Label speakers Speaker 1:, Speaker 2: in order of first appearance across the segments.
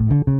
Speaker 1: What's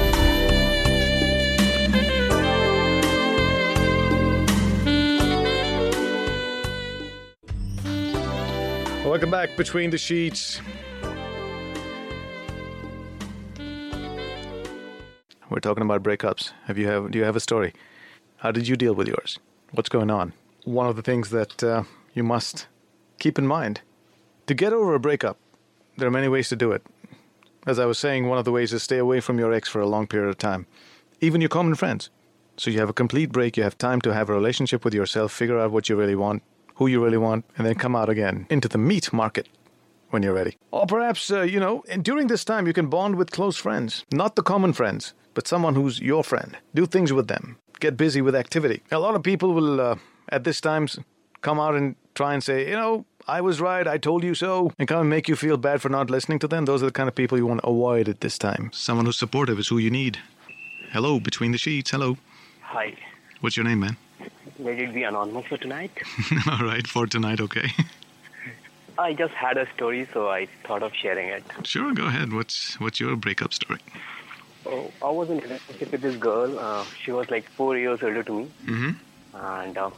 Speaker 2: Welcome back between the sheets. We're talking about breakups. Have you have do you have a story? How did you deal with yours? What's going on? One of the things that uh, you must keep in mind to get over a breakup, there are many ways to do it. As I was saying, one of the ways is stay away from your ex for a long period of time, even your common friends. So you have a complete break, you have time to have a relationship with yourself, figure out what you really want, who you really want, and then come out again into the meat market when you're ready. Or perhaps, uh, you know, and during this time, you can bond with close friends, not the common friends, but someone who's your friend. Do things with them. Get busy with activity. A lot of people will, uh, at this time, come out and try and say, you know, I was right, I told you so, and kind of make you feel bad for not listening to them. Those are the kind of people you want to avoid at this time. Someone who's supportive is who you need. Hello, between the sheets. Hello.
Speaker 3: Hi.
Speaker 2: What's your name, man?
Speaker 3: Let it be anonymous for tonight.
Speaker 2: All right, for tonight, okay.
Speaker 3: I just had a story, so I thought of sharing it.
Speaker 2: sure, go ahead. What's what's your breakup story?
Speaker 3: Oh, I was in a relationship with this girl. Uh, she was like four years older to me.
Speaker 2: Mm-hmm.
Speaker 3: And uh,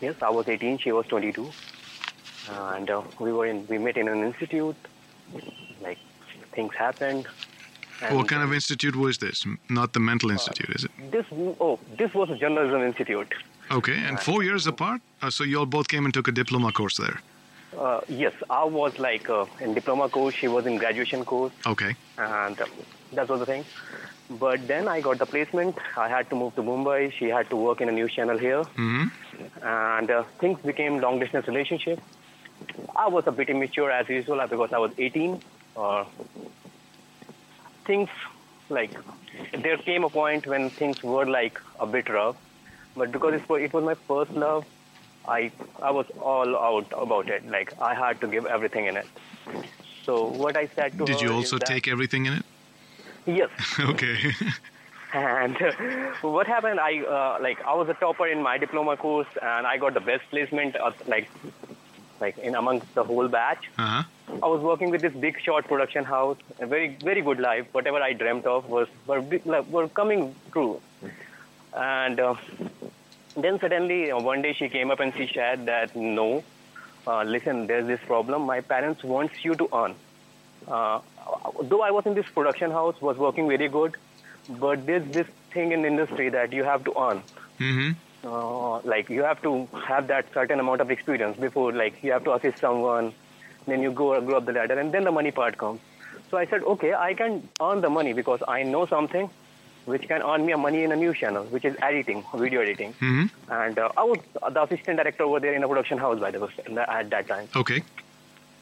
Speaker 3: yes, I was 18, she was 22. And uh, we were in, we met in an institute. Like things happened. And
Speaker 2: What kind of institute was this? Not the mental institute, is it?
Speaker 3: This oh, this was a journalism institute.
Speaker 2: Okay, and four years apart? Uh, so you all both came and took a diploma course there.
Speaker 3: Uh, yes, I was like uh, in diploma course. She was in graduation course.
Speaker 2: Okay.
Speaker 3: and um, that was the thing. But then I got the placement. I had to move to Mumbai. She had to work in a news channel here,
Speaker 2: hmm
Speaker 3: and uh, things became long distance relationship. I was a bit immature as usual uh, because I was 18. Or things like there came a point when things were like a bit rough, but because it was, it was my first love, I I was all out about it. Like I had to give everything in it. So what I said to
Speaker 2: Did you also take everything in it?
Speaker 3: Yes.
Speaker 2: Okay.
Speaker 3: And uh, what happened? I uh, like I was a topper in my diploma course, and I got the best placement, uh, like like in amongst the whole batch.
Speaker 2: uh-huh.
Speaker 3: I was working with this big short production house, a very very good life. Whatever I dreamt of was were were coming true. And uh, then suddenly uh, one day she came up and she said that no, uh, listen, there's this problem. My parents wants you to earn. Uh, though I was in this production house, was working very good, but there's this thing in industry that you have to earn.
Speaker 2: hmm
Speaker 3: Uh, like you have to have that certain amount of experience before, like you have to assist someone, then you go go up the ladder, and then the money part comes. So I said, okay, I can earn the money because I know something which can earn me a money in a new channel, which is editing, video editing.
Speaker 2: hmm
Speaker 3: And uh, I was the assistant director over there in a production house, by the way, at that time.
Speaker 2: Okay.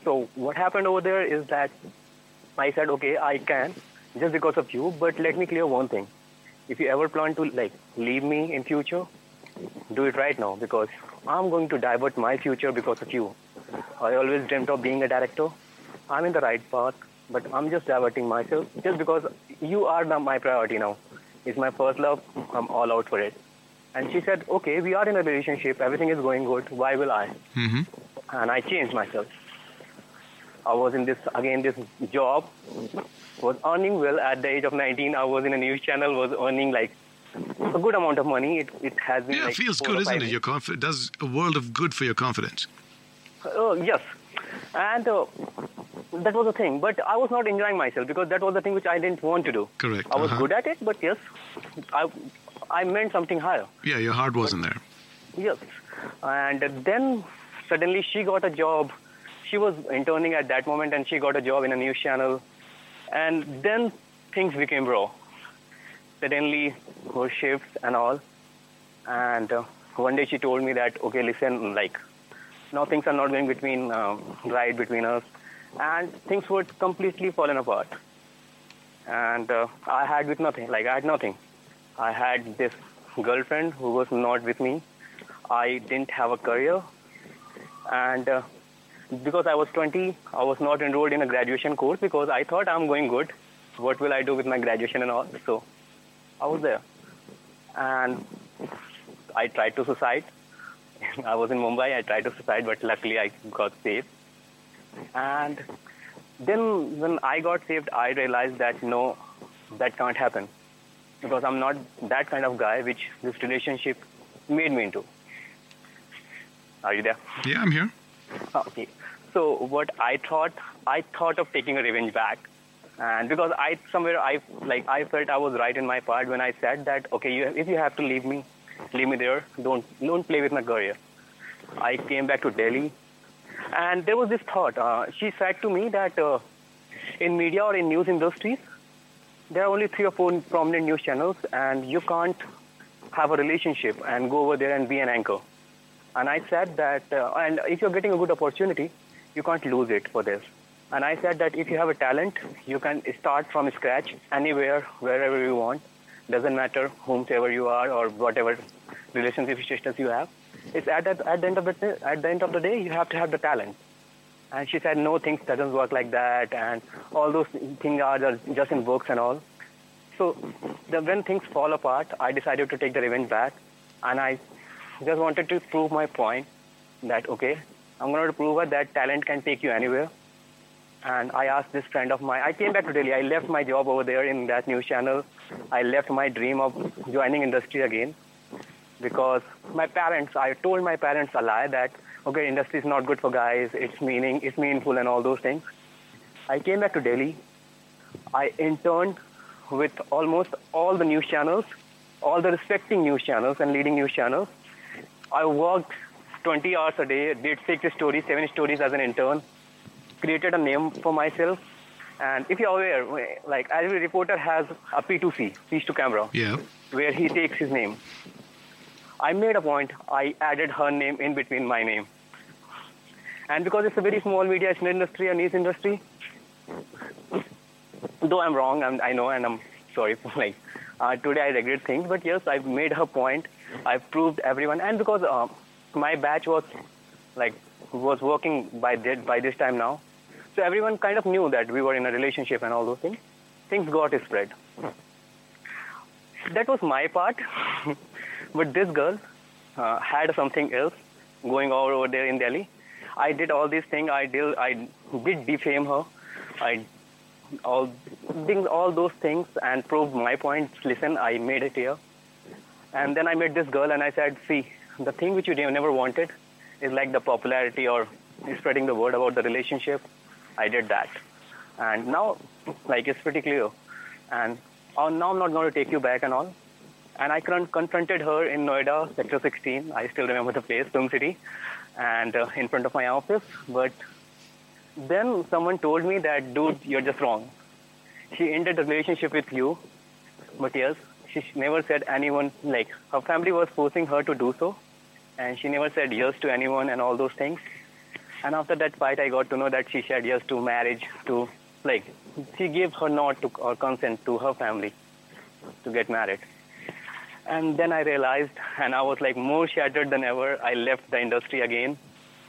Speaker 3: So what happened over there is that I said, okay, I can, just because of you, but let me clear one thing. If you ever plan to like leave me in future, do it right now because I'm going to divert my future because of you. I always dreamt of being a director. I'm in the right path, but I'm just diverting myself just because you are now my priority now. It's my first love. I'm all out for it. And she said, okay, we are in a relationship. Everything is going good. Why will I?
Speaker 2: hmm
Speaker 3: and I changed myself. I was in this again this job, was earning well at the age of 19. I was in a news channel, was earning like a good amount of money. It it has been
Speaker 2: Yeah,
Speaker 3: like
Speaker 2: it feels good, isn't it? Your conf- does a world of good for your confidence.
Speaker 3: Oh yes, and uh, that was the thing. But I was not enjoying myself because that was the thing which I didn't want to do.
Speaker 2: Correct.
Speaker 3: I was
Speaker 2: Uh-huh.
Speaker 3: good at it, but yes, I I meant something higher.
Speaker 2: Yeah, your heart wasn't there.
Speaker 3: Yes. And then suddenly she got a job. She was interning at that moment and she got a job in a news channel. And then things became raw. Suddenly, her shifts and all. And uh, one day she told me that, okay, listen, like, now things are not going between um, right between us. And things were completely fallen apart. And uh, I had with nothing, like, I had nothing. I had this girlfriend who was not with me. I didn't have a career. And uh, because I was 20, I was not enrolled in a graduation course because I thought I'm going good. What will I do with my graduation and all? So I was there. And I tried to suicide. I was in Mumbai. I tried to suicide, but luckily I got saved. And then when I got saved, I realized that no, that can't happen because I'm not that kind of guy which this relationship made me into. Are you there?
Speaker 2: Yeah, I'm here.
Speaker 3: Okay. So what I thought, I thought of taking a revenge back, and because I somewhere I like I felt I was right in my part when I said that okay, you, if you have to leave me, leave me there. Don't don't play with my career. I came back to Delhi, and there was this thought. Uh, she said to me that uh, in media or in news industries, there are only three or four prominent news channels, and you can't have a relationship and go over there and be an anchor. And I said that, uh, and if you're getting a good opportunity, you can't lose it for this. And I said that if you have a talent, you can start from scratch anywhere, wherever you want. Doesn't matter whomsoever you are or whatever relationship status you have. It's at, the- at the end of the day, at the end of the day, you have to have the talent. And she said, no, things doesn't work like that, and all those things are just- just in books and all. So the, when things fall apart, I decided to take the revenge back, and I just wanted to prove my point that okay, I'm going to prove her that talent can take you anywhere. And I asked this friend of mine. I came back to Delhi. I left my job over there in that news channel. I left my dream of joining industry again because my parents. I told my parents a lie that okay, industry is not good for guys. It's meaning, it's meaningful, and all those things. I came back to Delhi. I interned with almost all the news channels, all the respecting news channels and leading news channels. I worked 20 hours a day, did six stories, seven stories as an intern, created a name for myself. And if you're aware, like every reporter has a PTC, piece to camera,
Speaker 2: Yeah.
Speaker 3: where he takes his name. I made a point, I added her name in between my name. And because it's a very small media industry, a niche industry, though I'm wrong, I'm, I know, and I'm sorry. For like uh, today, I regret things, but yes, I've made her point. I've proved everyone, and because uh, my batch was like was working by this, by this time now, so everyone kind of knew that we were in a relationship and all those things. Things got spread. That was my part, but this girl uh, had something else going on over there in Delhi. I did all these things. I did I did defame her. I all things, all those things, and proved my point. Listen, I made it here. And then I met this girl, and I said, "See, the thing which you never wanted is like the popularity or spreading the word about the relationship. I did that, and now, like, it's pretty clear. And uh, now I'm not going to take you back and all. And I con- confronted her in Noida, Sector 16. I still remember the place, Film City, and uh, in front of my office. But then someone told me that, dude, you're just wrong. She ended the relationship with you, but yes, she never said anyone, like, her family was forcing her to do so, and she never said yes to anyone and all those things. And after that fight, I got to know that she said yes to marriage, to, like, she gave her nod to, or consent to her family to get married. And then I realized, and I was like more shattered than ever. I left the industry again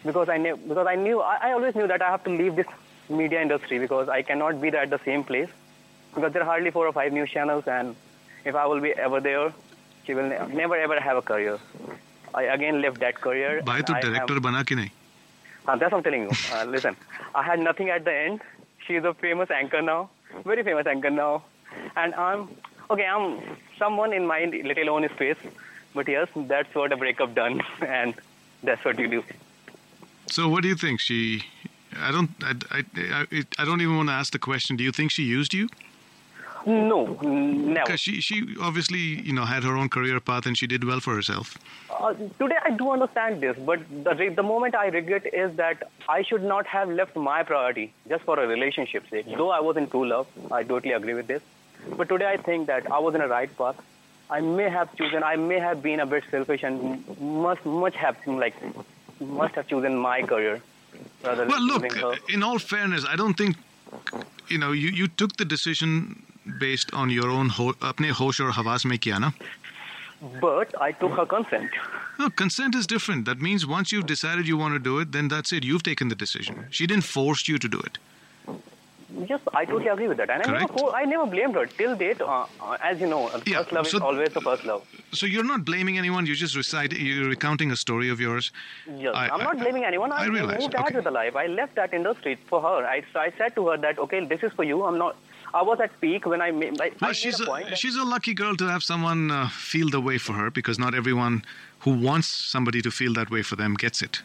Speaker 3: because I knew because I knew I, I always knew that I have to leave this media industry because I cannot be there at the same place because there are hardly four or five news channels, and if I will be ever there, she will ne- never ever have a career. I again left that career.
Speaker 2: भाई
Speaker 3: and
Speaker 2: तू
Speaker 3: I am-
Speaker 2: director बना कि नहीं
Speaker 3: uh, that's what I'm telling you. Uh, listen, I had nothing at the end. She's a famous anchor now, very famous anchor now, and I'm okay. I'm someone in my little own space, but yes, that's what a breakup done, and that's what you do.
Speaker 2: So what do you think? She I don't. I, I, I, I don't even want to ask the question. Do you think she used you?
Speaker 3: No, never.
Speaker 2: Because she, she obviously, you know, had her own career path and she did well for herself.
Speaker 3: Uh, today I do understand this, but the, the moment I regret is that I should not have left my priority just for a relationship sake. Though I was in true love, I totally agree with this. But today I think that I was in a right path. I may have chosen, I may have been a bit selfish and must much have like must have chosen my career rather
Speaker 2: Well, look,
Speaker 3: her.
Speaker 2: in all fairness, I don't think, you know, you, you took the decision based on your own ho- apne hosh or hawas mein kiya na
Speaker 3: but I took her consent.
Speaker 2: No, consent is different. That means once you've decided you want to do it, then that's it. You've taken the decision. She didn't force you to do it.
Speaker 3: Yes, I totally agree with that. And Correct. I never, I never blamed her. Till date, uh, uh as you know, first love
Speaker 2: so,
Speaker 3: is always the first love.
Speaker 2: So you're not blaming anyone. You're just recite, you're recounting a story of yours.
Speaker 3: Yes,
Speaker 2: I,
Speaker 3: am not blaming anyone. I,
Speaker 2: I realize.
Speaker 3: moved
Speaker 2: okay.
Speaker 3: ahead with the life. I left that industry for her. I, so I said to her that, okay, this is for you. I'm not. I was at peak when I made. I, I
Speaker 2: Well,
Speaker 3: made
Speaker 2: she's
Speaker 3: a
Speaker 2: a,
Speaker 3: point. that-
Speaker 2: she's a lucky girl to have someone uh, feel the way for her because not everyone who wants somebody to feel that way for them gets it.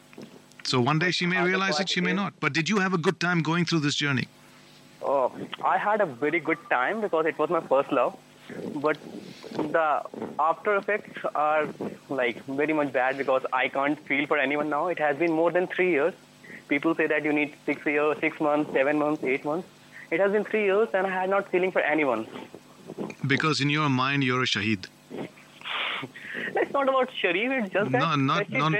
Speaker 2: So one day she may realize it, she may not. But did you have a good time going through this journey?
Speaker 3: Oh, I had a very good time because it was my first love. But the after effects are like very much bad because I can't feel for anyone now. It has been more than three years. People say that you need six years, six months, seven months, eight months. It has been three years and I had not feeling for anyone.
Speaker 2: Because in your mind, you're a shaheed.
Speaker 3: it's not about Sharif, it's just
Speaker 2: no,
Speaker 3: that
Speaker 2: not,
Speaker 3: not,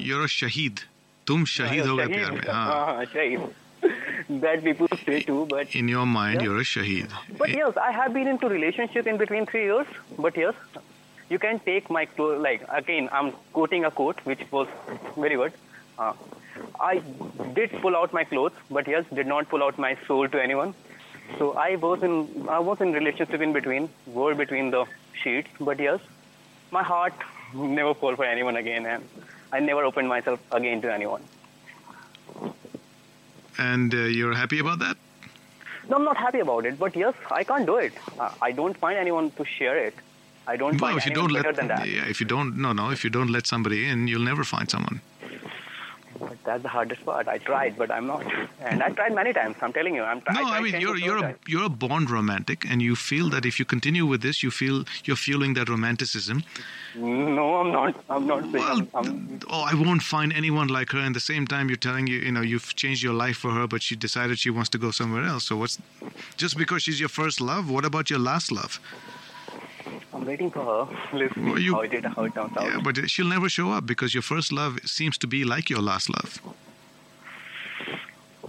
Speaker 2: you're a shaheed. Tum shaheed ho gaye pyar mein.
Speaker 3: Haan. shaheed. That people say too, but
Speaker 2: in your mind,
Speaker 3: yeah.
Speaker 2: you're a shaheed.
Speaker 3: But it, yes, I have been into relationship in between three years. But yes, you can take my clothes. Like again, I'm quoting a quote which was very good. Uh, I did pull out my clothes, but yes, did not pull out my soul to anyone. So I was in I was in relationship in between, were between the sheets. But yes, my heart never fall for anyone again, and I never opened myself again to anyone.
Speaker 2: And uh, you're happy about that?
Speaker 3: No, I'm not happy about it, but yes, I can't do it. I don't find anyone to share it. I don't
Speaker 2: Well,
Speaker 3: find
Speaker 2: if you don't
Speaker 3: better
Speaker 2: let,
Speaker 3: than that.
Speaker 2: yeah, if you don't, no, no, if you don't let somebody in, you'll never find someone.
Speaker 3: But that's the hardest part. I tried, but I'm not. And I tried many times. I'm telling you, I'm trying.
Speaker 2: No,
Speaker 3: tried
Speaker 2: I mean you're you're a
Speaker 3: 12
Speaker 2: you're a born romantic, and you feel that if you continue with this, you feel you're fueling that romanticism.
Speaker 3: No, I'm not. I'm not saying.
Speaker 2: Well,
Speaker 3: I'm, I'm,
Speaker 2: oh, I won't find anyone like her. And the same time, you're telling you, you know, you've changed your life for her, but she decided she wants to go somewhere else. So what's just because she's your first love? What about your last love?
Speaker 3: I'm waiting for her. Let's see
Speaker 2: Well, you-
Speaker 3: how it did, how it turns out.
Speaker 2: Yeah, but she'll never show up because your first love seems to be like your last love.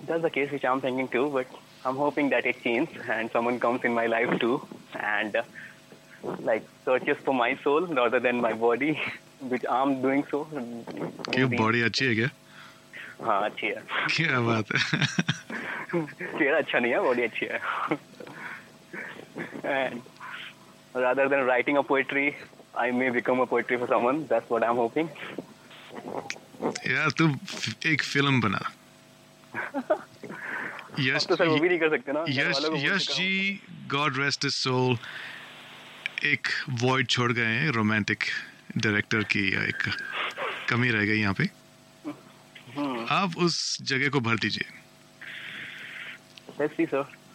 Speaker 3: That's the case which I'm thinking too. But I'm hoping that it changes and someone comes in my life too and uh, like searches for my soul rather than my body, which I'm doing so.
Speaker 2: क्यों body अच्छी है क्या
Speaker 3: हाँ अच्छी है
Speaker 2: क्या बात है
Speaker 3: चेहरा अच्छा नहीं है बॉडी अच्छी है and rather than writing a poetry I may become a poetry for someone. That's what I'm hoping.
Speaker 2: यार तू एक फ़िल्म बना। यश
Speaker 3: तो सर वो भी नहीं कर सकते ना। Yash
Speaker 2: ji god rest is soul एक वॉइड छोड़ गए हैं रोमांटिक डायरेक्टर की एक कमी रह गई यहाँ पे।
Speaker 3: हम्म।
Speaker 2: आप उस जगह को भर दीजिए।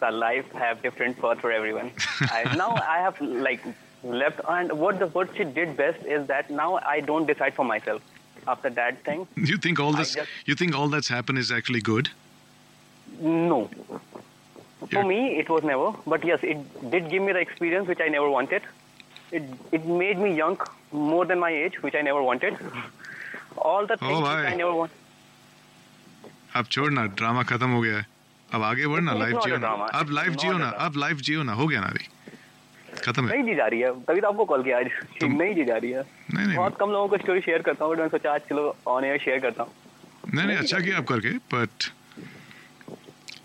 Speaker 3: हूँ. let's see sir the life have different path for everyone I, now I have like left and what the what she did best is that now I don't decide for myself after that thing
Speaker 2: you think all
Speaker 3: I
Speaker 2: this
Speaker 3: just-
Speaker 2: you think all that's happened is actually good
Speaker 3: No. For
Speaker 2: Yeah.
Speaker 3: me, it was never. But yes, it did give me the experience which I never wanted. It it made me young more than my age, which I never wanted. All the things which
Speaker 2: bhai.
Speaker 3: I never want.
Speaker 2: अब छोड़ना drama खत्म हो गया है अब आगे बढ़ना life जियो ना। अब लाइफ जियो ना अब लाइफ जियो ना। हो गया ना अभी खत्म है।
Speaker 3: नहीं जी जा रही है। तभी तो आपको कॉल किया आज।
Speaker 2: तुम-
Speaker 3: नहीं जी जा रही है।
Speaker 2: नहीं नहीं।
Speaker 3: बहुत कम लोगों को स्टोरी शेयर करता हूँ। मैंने सोचा आज चलो ऑन एयर शेयर करता हूँ।
Speaker 2: नहीं नहीं अच्छा किया आप करके बट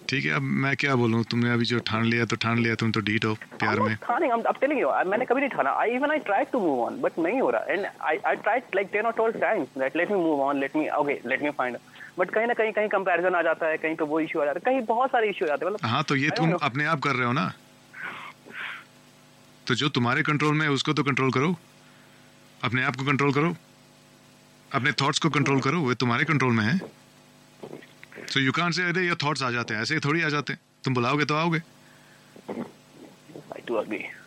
Speaker 2: ठीक है अब मैं क्या बोलूँ? तुमने अभी जो ठान लिया तो ठान लिया। तुम तो डीट हो प्यार में।
Speaker 3: ठाने I'm, I'm telling you मैंने कभी नहीं ठाना। I even I tried to move on but नहीं हो रहा। And I I tried like 10 or 12 times that let me move on let me okay let me find but कहीं ना कहीं कहीं कंपैरिजन आ जाता है कहीं तो वो इशू आ जाता है कहीं बहुत सारे इशू आ जाते हैं मतलब
Speaker 2: हाँ तो ये तुम अपने आप कर रहे हो ना? तो जो तुम्हारे कंट्रोल में है उसको तो कंट्रोल करो। अपने आप को कंट्रोल करो। अपने थॉट्स को कंट्रोल करो वो तुम्हारे कंट्रोल में है। So you can't say अरे ये thoughts आ जाते हैं। ऐसे ही थोड़ी आ जाते हैं। तुम बुलाओगे तो आओगे.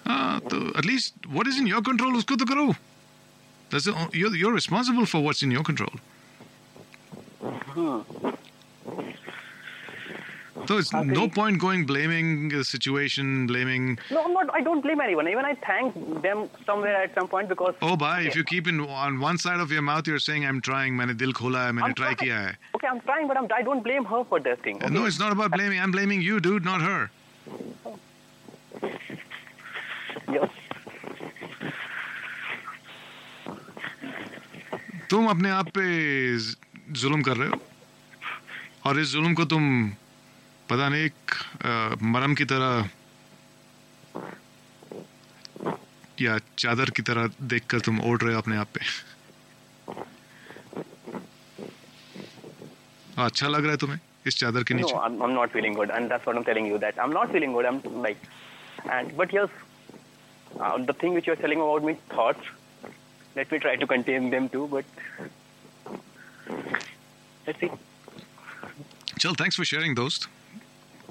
Speaker 2: हाँ तो least what is in your control उसको तो करो। The, you're, you're responsible for what's in your control. So it's no
Speaker 3: Agree.
Speaker 2: point going blaming the situation, blaming.
Speaker 3: No, I'm not. I don't blame anyone. Even I thank them somewhere at some point because.
Speaker 2: Oh, bye. If
Speaker 3: Okay.
Speaker 2: you keep in on one side of your mouth, you're saying, "I'm trying. मैंने दिल खोला है, मैंने
Speaker 3: I'm
Speaker 2: try
Speaker 3: trying.
Speaker 2: किया है."
Speaker 3: Okay, I'm trying, but I'm, I don't blame her for that thing. Okay?
Speaker 2: No, it's not about blaming. I'm blaming you, dude, not her.
Speaker 3: Yes.
Speaker 2: तुम अपने आप पे ज- जुल्म कर रहे हो? और इस जुल्म को तुम पता नहीं एक मरम की तरह या चादर की तरह देखकर तुम ओढ़ रहे हो अपने आप पे। अच्छा लग रहा है तुम्हें इस चादर के नीचे?
Speaker 3: I am not feeling good and that's what I am telling you that I am not feeling good I am like and but yes the thing which you are telling about me thoughts let me try to contain them too but
Speaker 2: चल thanks for sharing दोस्त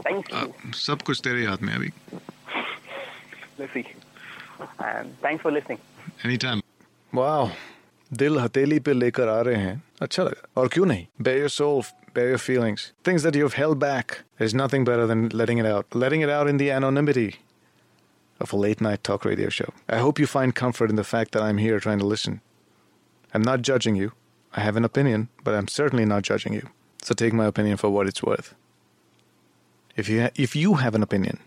Speaker 3: Thank
Speaker 2: a,
Speaker 3: you.
Speaker 2: सब कुछ तेरे हाथ में है अभी
Speaker 3: Let's see. And thanks for listening.
Speaker 2: Any time wow दिल हथेली पे लेकर आ रहे हैं अच्छा लगा और क्यों नहीं bare your soul bare your feelings things that you've held back there's nothing better than letting it out letting it out in the anonymity of a late night talk radio show i hope you find comfort in the fact that i'm here trying to listen i'm not judging you i have an opinion but i'm certainly not judging you so take my opinion for what it's worth if you ha- if you have an opinion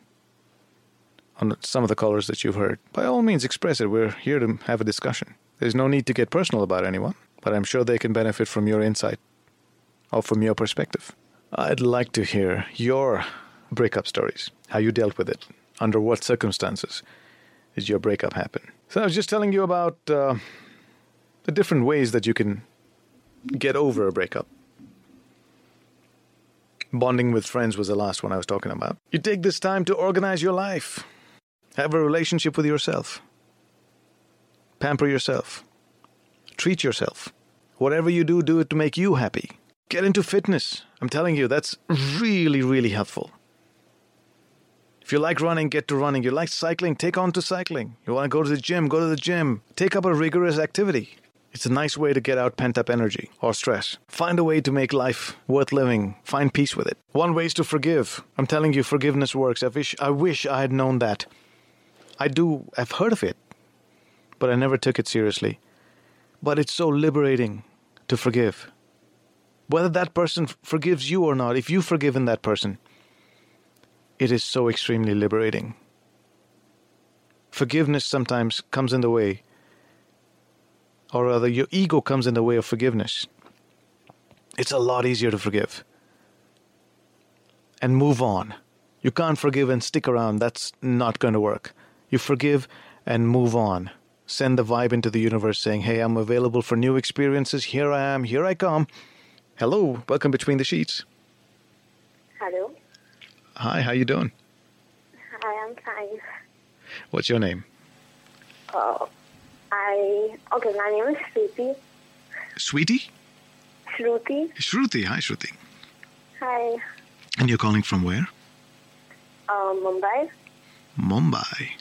Speaker 2: on some of the callers that you've heard, by all means express it. We're here to have a discussion. There's no need to get personal about anyone, but I'm sure they can benefit from your insight or from your perspective. I'd like to hear your breakup stories, how you dealt with it, under what circumstances did your breakup happen. So I was just telling you about uh, the different ways that you can get over a breakup. Bonding with friends was the last one I was talking about. You take this time to organize your life. Have a relationship with yourself. Pamper yourself. Treat yourself. Whatever you do, do it to make you happy. Get into fitness. I'm telling you, that's really, really helpful. If you like running, get to running. You like cycling, take on to cycling. You want to go to the gym, go to the gym. Take up a rigorous activity. It's a nice way to get out pent up energy or stress. Find a way to make life worth living. Find peace with it. One way is to forgive. I'm telling you, forgiveness works. I wish I, wish I had known that. I do, I've heard of it, but I never took it seriously. But it's so liberating to forgive. Whether that person forgives you or not, if you've forgiven that person, it is so extremely liberating. Forgiveness sometimes comes in the way, or rather, your ego comes in the way of forgiveness. It's a lot easier to forgive and move on. You can't forgive and stick around, that's not going to work. You forgive and move on. Send the vibe into the universe saying, Hey, I'm available for new experiences. Here I am. Here I come. Hello. Welcome between the sheets.
Speaker 4: Hello.
Speaker 2: Hi, how you doing?
Speaker 4: Hi, I'm fine.
Speaker 2: What's your name?
Speaker 4: Uh, I okay. My name is Shruti.
Speaker 2: Sweetie?
Speaker 4: Shruti.
Speaker 2: Shruti. Hi, Shruti.
Speaker 4: Hi.
Speaker 2: And you're calling from where?
Speaker 4: Uh, Mumbai.
Speaker 2: Mumbai.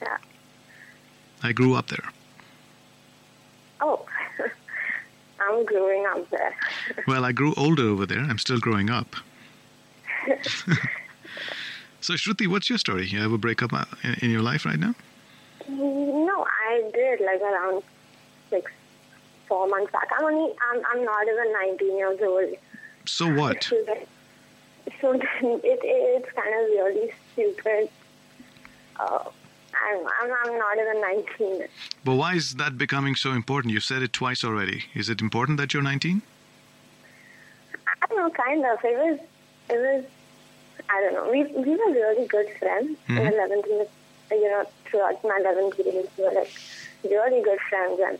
Speaker 4: Yeah.
Speaker 2: I grew up there.
Speaker 4: Oh, I'm growing up there.
Speaker 2: Well, I grew older over there. I'm still growing up. so, Shruti, what's your story? You have a breakup uh, in your life right now?
Speaker 4: I did like around six, four months back. I'm only. I'm. I'm not even 19 years old.
Speaker 2: So what?
Speaker 4: So that- so then it, it's kind of really stupid. Uh, I'm, I'm, I'm not even 19.
Speaker 2: But why is that becoming so important? You said it twice already. Is it important that you're 19?
Speaker 4: I don't know, kind of. It was, it was, I don't know. We, we were really good friends in
Speaker 2: Mhm.
Speaker 4: 11th, you know, my 11th grade. We were like really good friends. And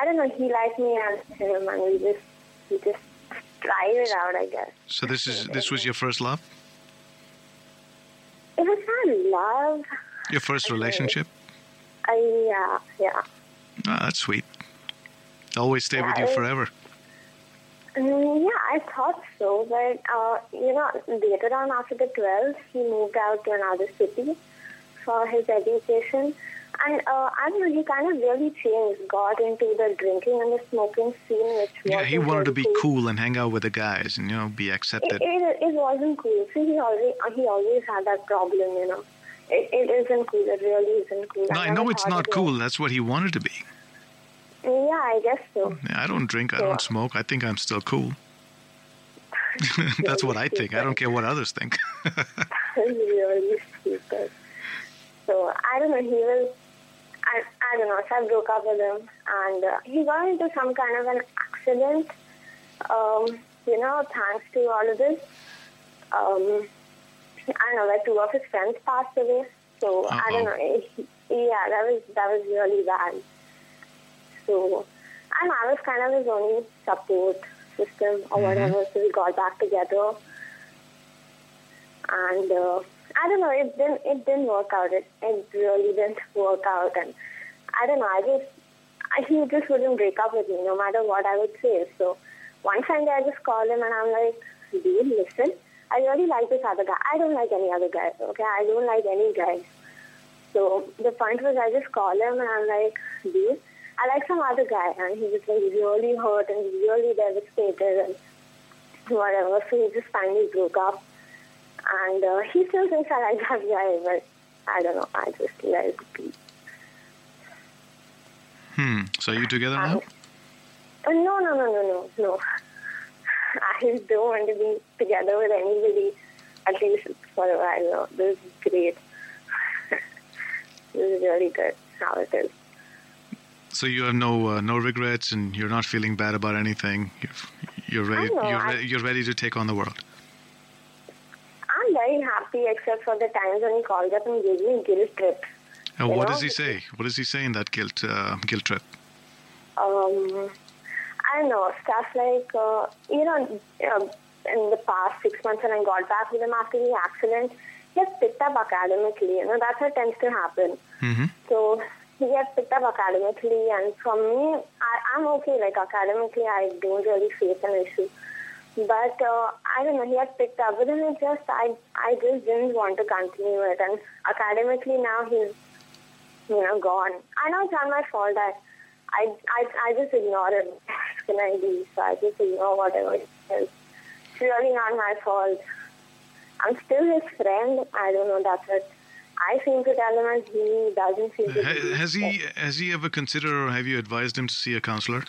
Speaker 4: I don't know, he liked me and him, and we just, we just tried it out, I guess.
Speaker 2: So this is this was your first love,
Speaker 4: It was not love.
Speaker 2: your first relationship.
Speaker 4: I, yeah, yeah.
Speaker 2: Ah, that's sweet. Always stay with you forever.
Speaker 4: Yeah, I thought so, but uh, you know, later on after the 12th, he moved out to another city for his education. And uh, I don't know, he kind of really changed, got into the drinking and the smoking scene, which
Speaker 2: Yeah, he wanted to be
Speaker 4: cool.
Speaker 2: cool and hang out with the guys and you know be accepted.
Speaker 4: it, it wasn't cool. See, he always, he always had that problem, you know. It, it isn't cool. It really isn't cool.
Speaker 2: No, I
Speaker 4: never
Speaker 2: know it's not
Speaker 4: it
Speaker 2: cool. That's what he wanted to be.
Speaker 4: Yeah, I guess so.
Speaker 2: Yeah, I don't drink. I
Speaker 4: Yeah.
Speaker 2: don't smoke. I think I'm still cool. That's what I think. I don't care what others think.
Speaker 4: really I don't know. He was. I, I don't know. So I broke up with him, and uh, he got into some kind of an accident. Um, you know, thanks to all of this. Um, I don't know. Like two of his friends passed away. So I don't know. He- yeah, that was that was really bad. So, and I was kind of his only support system or whatever. So we got back together and uh, I don't know, it didn't it didn't work out. It it really didn't work out, and I don't know. I just I, he just wouldn't break up with me, no matter what I would say. So one Sunday I just called him and I'm like, dude, listen, I really like this other guy. I don't like any other guy. Okay, I don't like any guy. So the point was, I just called him and I'm like, dude, I like some other guy, and he was like really hurt and really devastated and whatever. So he just finally broke up. And uh, he still thinks I like that guy, but I don't know. I just let it be.
Speaker 2: hmm. So you together now?
Speaker 4: Uh, no, no, no, no, no, no. I don't want to be together with anybody, at least for a while. This is great. this is really good how it is.
Speaker 2: So you have no uh, no regrets, and you're not feeling bad about anything. You're ready.
Speaker 4: know,
Speaker 2: You're,
Speaker 4: I-
Speaker 2: re- you're ready to take on the world.
Speaker 4: Very happy, except for the times when he called up and gave me guilt trip.
Speaker 2: And what
Speaker 4: know,
Speaker 2: does he say? What does he say in that guilt uh, guilt trip?
Speaker 4: um, I don't know, stuff like, uh, you know, uh, in the past six months when I got back with him after the accident, he has picked up academically, you know, that's what tends to happen.
Speaker 2: Mm-hmm.
Speaker 4: So he has picked up academically, and from me, I, I'm okay, like academically, I don't really face an issue. But uh, I don't know, he has picked up, but then it just, I, I just didn't want to continue it. And academically now he's, you know, gone. I know it's not my fault. I, I, I, I just ignore it. What can I do? So I just ignore whatever it is. It's really not my fault. I'm still his friend. I don't know. That's what I seem to tell him, and he doesn't seem to.
Speaker 2: Ha- has he has he ever considered, or have you advised him to see a counselor?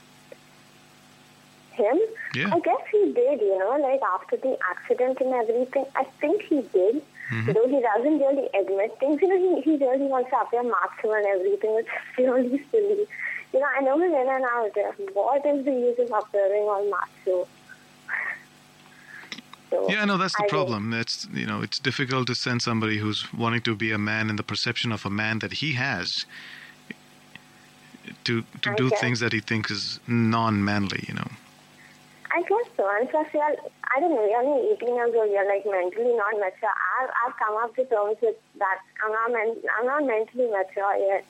Speaker 4: Him?
Speaker 2: Yeah.
Speaker 4: I guess he did. You know, like after the accident and everything. I think he did. Mm-hmm. Though he doesn't really admit things. You know, he, he really wants to appear macho and everything. It's really silly. You know, I know him in and out. What is the use of appearing all macho? So,
Speaker 2: Yeah, no, that's the
Speaker 4: I
Speaker 2: problem. That's you know, it's difficult to send somebody who's wanting to be a man in the perception of a man that he has to to do
Speaker 4: Okay.
Speaker 2: things that he thinks is non-manly. You know.
Speaker 4: I guess so. And plus, we are, I don't know, we are only 18 years old. We are like mentally not mature. I've, I've come up to terms with that. I'm not, men, I'm not mentally mature yet.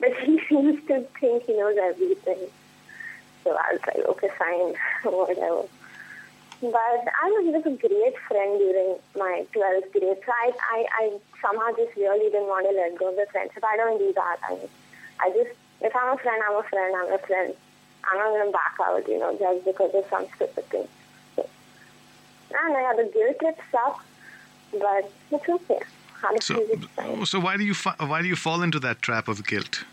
Speaker 4: But he seems to think he knows everything. So I was like, okay, fine, whatever. But I was just a great friend during my 12th grade. So I, I, I somehow just really didn't want to let go of the friendship. I don't do that. I, mean, I just, if I'm a friend, I'm a friend, I'm a friend. I'm not going to back out, you know, just because of some stupid thing. So, I know, yeah, the guilt trip sucks, but it's okay.
Speaker 2: So,
Speaker 4: it's fine.
Speaker 2: so why do you fa- why do you fall into that trap of guilt?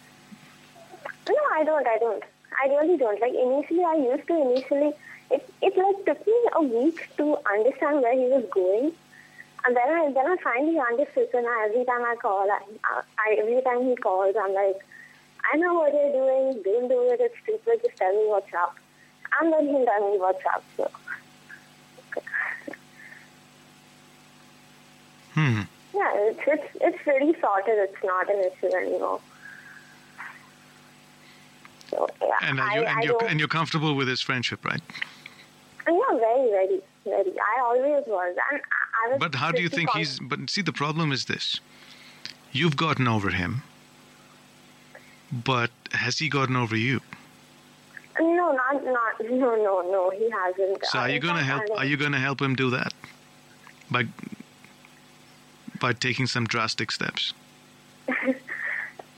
Speaker 4: No, I don't. I don't. I really don't. Like initially, I used to initially. It it like took me a week to understand where he was going, and then I then I finally understood. So now every time I call, I, I every time he calls, I'm like, I know what you're doing. Don't do it. It's stupid. Just tell me what's up. And then he tell me what's up. So
Speaker 2: Hmm.
Speaker 4: yeah, it's it's it's pretty sorted. It's not an issue anymore. So yeah,
Speaker 2: And,
Speaker 4: I,
Speaker 2: you, and
Speaker 4: I
Speaker 2: you're
Speaker 4: don't.
Speaker 2: and you're comfortable with his friendship, right?
Speaker 4: Yeah, very, very, very. I always was. And I, I was
Speaker 2: But how do you think he's? But see, the problem is this: you've gotten over him, but has he gotten over you?
Speaker 4: No, not not, no, no, no, he hasn't.
Speaker 2: So are you gonna help? Are you gonna help him do that by by taking some drastic steps?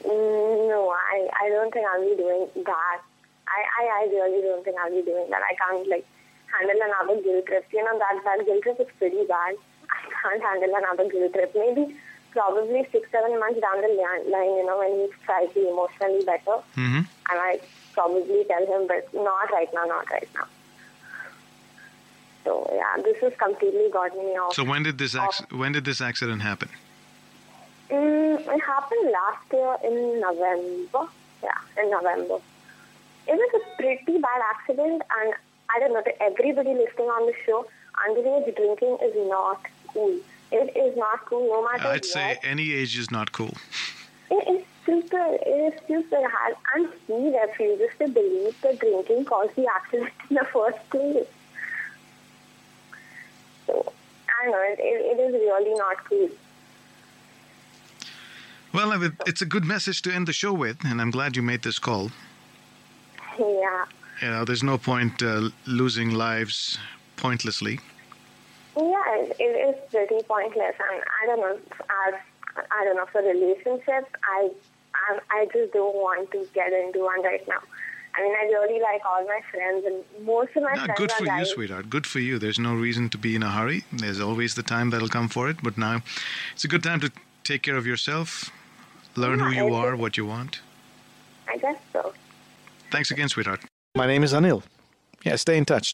Speaker 4: No, I, I don't think I'll be doing that. I, I, I really don't think I'll be doing that. I can't like handle another guilt trip. You know that that guilt trip is pretty bad. I can't handle another guilt trip. Maybe probably six, seven months down the line, you know, when he's slightly emotionally better,
Speaker 2: Mm-hmm.
Speaker 4: I might probably tell him, but not right now, not right now. So yeah, this has completely got me off.
Speaker 2: So when did this ac- when did this accident happen?
Speaker 4: Mm, it happened last year in November. Yeah, in November. It was a pretty bad accident, and I don't know, to everybody listening on the show, underage drinking is not cool. It is not cool, no matter
Speaker 2: I'd say
Speaker 4: what.
Speaker 2: any age is not cool.
Speaker 4: It is stupid. It is stupid. And and he refuses to believe that drinking caused the accident in the first place. So, I don't know, it, it, it is really not cool.
Speaker 2: Well, it's a good message to end the show with, and I'm glad you made this call.
Speaker 4: Yeah.
Speaker 2: You know, there's no point uh, losing lives pointlessly.
Speaker 4: Yeah, it, it is pretty pointless, and I don't know. As I don't know for relationships, I I, I just don't want to get into one right now. I mean, I really like all my friends, and most of my
Speaker 2: No,
Speaker 4: friends
Speaker 2: good
Speaker 4: are
Speaker 2: for you,
Speaker 4: guys.
Speaker 2: sweetheart. Good for you. There's no reason to be in a hurry. There's always the time that'll come for it. But now, it's a good time to take care of yourself, learn who you are, what you want.
Speaker 4: I guess so.
Speaker 2: Thanks again, sweetheart. My name is Anil. Yeah, stay in touch.